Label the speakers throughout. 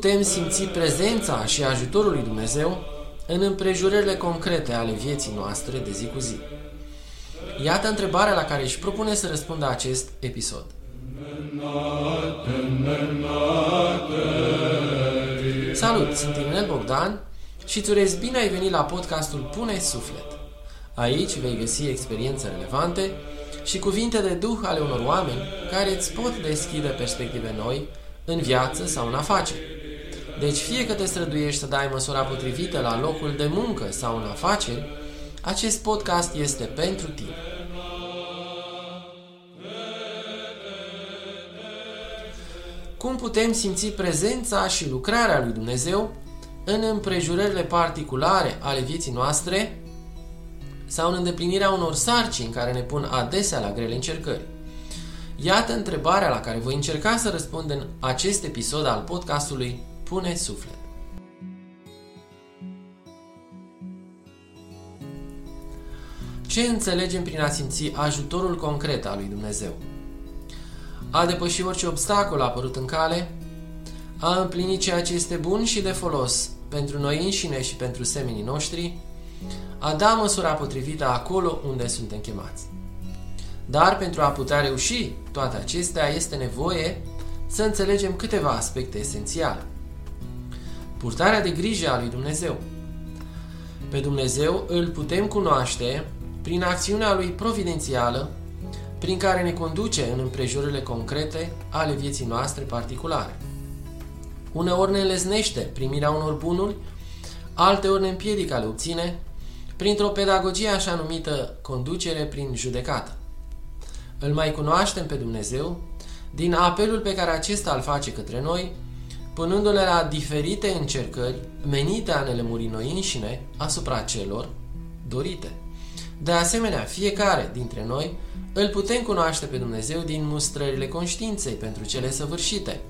Speaker 1: putem simți prezența și ajutorul lui Dumnezeu în împrejurările concrete ale vieții noastre de zi cu zi? Iată întrebarea la care își propune să răspundă acest episod. Salut, sunt Inel Bogdan și îți urez bine ai venit la podcastul Pune Suflet. Aici vei găsi experiențe relevante și cuvinte de duh ale unor oameni care îți pot deschide perspective noi în viață sau în afaceri. Deci fie că te străduiești să dai măsura potrivită la locul de muncă sau în afaceri, acest podcast este pentru tine. Cum putem simți prezența și lucrarea lui Dumnezeu în împrejurările particulare ale vieții noastre sau în îndeplinirea unor sarcini care ne pun adesea la grele încercări? Iată întrebarea la care voi încerca să răspund în acest episod al podcastului Pune Suflet. Ce înțelegem prin a simți ajutorul concret al lui Dumnezeu? A depăși orice obstacol apărut în cale, a împlini ceea ce este bun și de folos pentru noi înșine și pentru semenii noștri, a da măsura potrivită acolo unde suntem chemați. Dar pentru a putea reuși toate acestea este nevoie să înțelegem câteva aspecte esențiale. Purtarea de grijă a lui Dumnezeu. Pe Dumnezeu îl putem cunoaște prin acțiunea lui providențială, prin care ne conduce în împrejurările concrete ale vieții noastre particulare. Uneori ne leznește primirea unor bunuri, alteori ne împiedică a le obține, printr-o pedagogie așa numită conducere prin judecată. Îl mai cunoaștem pe Dumnezeu din apelul pe care acesta îl face către noi, punându-le la diferite încercări menite a ne lămuri noi înșine asupra celor dorite. De asemenea, fiecare dintre noi îl putem cunoaște pe Dumnezeu din mustrările conștiinței pentru cele săvârșite,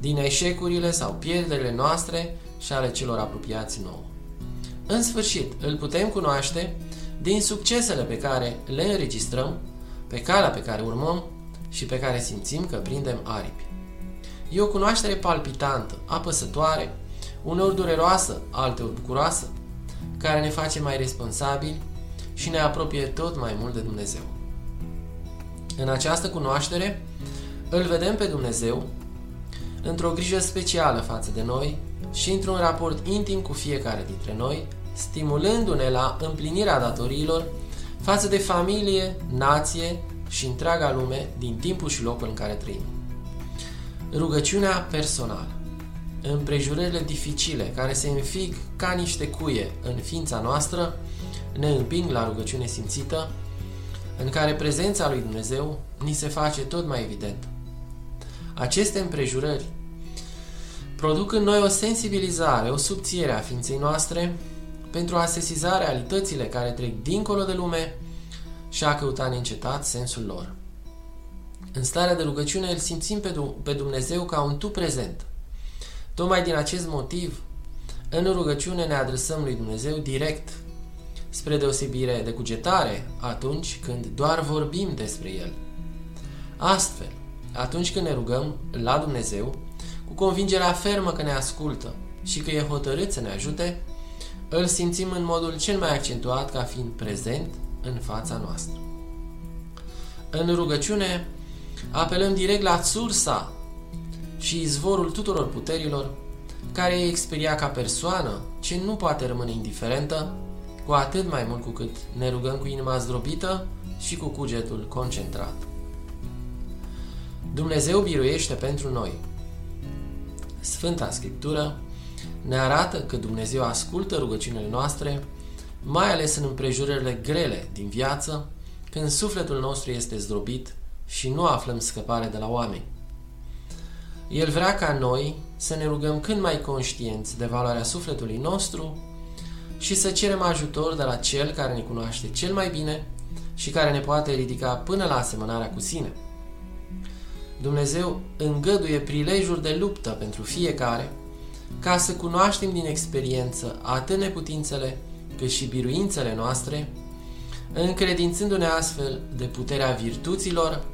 Speaker 1: din eșecurile sau pierderile noastre și ale celor apropiați nouă. În sfârșit, îl putem cunoaște din succesele pe care le înregistrăm, pe calea pe care urmăm și pe care simțim că prindem aripi. E o cunoaștere palpitantă, apăsătoare, uneori dureroasă, alteori bucuroasă, care ne face mai responsabili și ne apropie tot mai mult de Dumnezeu. În această cunoaștere, îl vedem pe Dumnezeu într-o grijă specială față de noi și într-un raport intim cu fiecare dintre noi, stimulându-ne la împlinirea datoriilor față de familie, nație și întreaga lume din timpul și locul în care trăim. Rugăciunea personală Împrejurările dificile care se înfig ca niște cuie în ființa noastră ne împing la rugăciune simțită, în care prezența lui Dumnezeu ni se face tot mai evident. Aceste împrejurări produc în noi o sensibilizare, o subțiere a ființei noastre pentru a sesiza realitățile care trec dincolo de lume și a căuta neîncetat sensul lor. În starea de rugăciune îl simțim pe Dumnezeu ca un tu prezent. Tocmai din acest motiv, în rugăciune ne adresăm lui Dumnezeu direct, spre deosebire de cugetare atunci când doar vorbim despre El. Astfel, atunci când ne rugăm la Dumnezeu, cu convingerea fermă că ne ascultă și că e hotărât să ne ajute, îl simțim în modul cel mai accentuat ca fiind prezent în fața noastră. În rugăciune, apelăm direct la sursa și izvorul tuturor puterilor, care e experia ca persoană ce nu poate rămâne indiferentă, cu atât mai mult cu cât ne rugăm cu inima zdrobită și cu cugetul concentrat. Dumnezeu biruiește pentru noi. Sfânta Scriptură ne arată că Dumnezeu ascultă rugăciunile noastre, mai ales în împrejurările grele din viață, când sufletul nostru este zdrobit și nu aflăm scăpare de la oameni. El vrea ca noi să ne rugăm cât mai conștienți de valoarea sufletului nostru și să cerem ajutor de la Cel care ne cunoaște cel mai bine și care ne poate ridica până la asemănarea cu sine. Dumnezeu îngăduie prilejuri de luptă pentru fiecare ca să cunoaștem din experiență atât neputințele cât și biruințele noastre, încredințându-ne astfel de puterea virtuților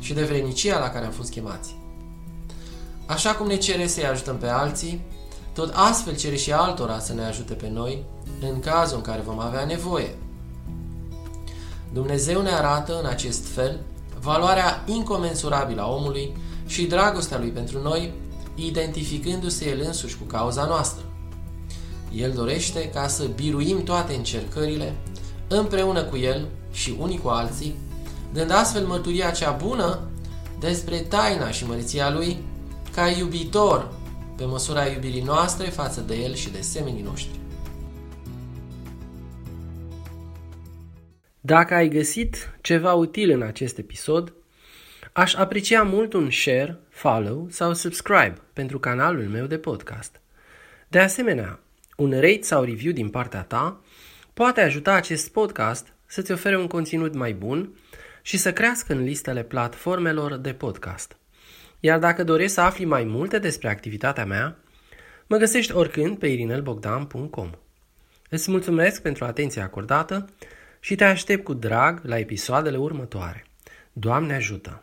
Speaker 1: și de vrenicia la care am fost chemați. Așa cum ne cere să-i ajutăm pe alții, tot astfel cere și altora să ne ajute pe noi în cazul în care vom avea nevoie. Dumnezeu ne arată în acest fel valoarea incomensurabilă a omului și dragostea lui pentru noi, identificându-se el însuși cu cauza noastră. El dorește ca să biruim toate încercările împreună cu el și unii cu alții, dând astfel mărturia cea bună despre taina și măriția lui ca iubitor pe măsura iubirii noastre față de el și de semenii noștri.
Speaker 2: Dacă ai găsit ceva util în acest episod, aș aprecia mult un share, follow sau subscribe pentru canalul meu de podcast. De asemenea, un rate sau review din partea ta poate ajuta acest podcast să-ți ofere un conținut mai bun și să crească în listele platformelor de podcast. Iar dacă dorești să afli mai multe despre activitatea mea, mă găsești oricând pe irinelbogdan.com. Îți mulțumesc pentru atenția acordată și te aștept cu drag la episoadele următoare. Doamne ajută!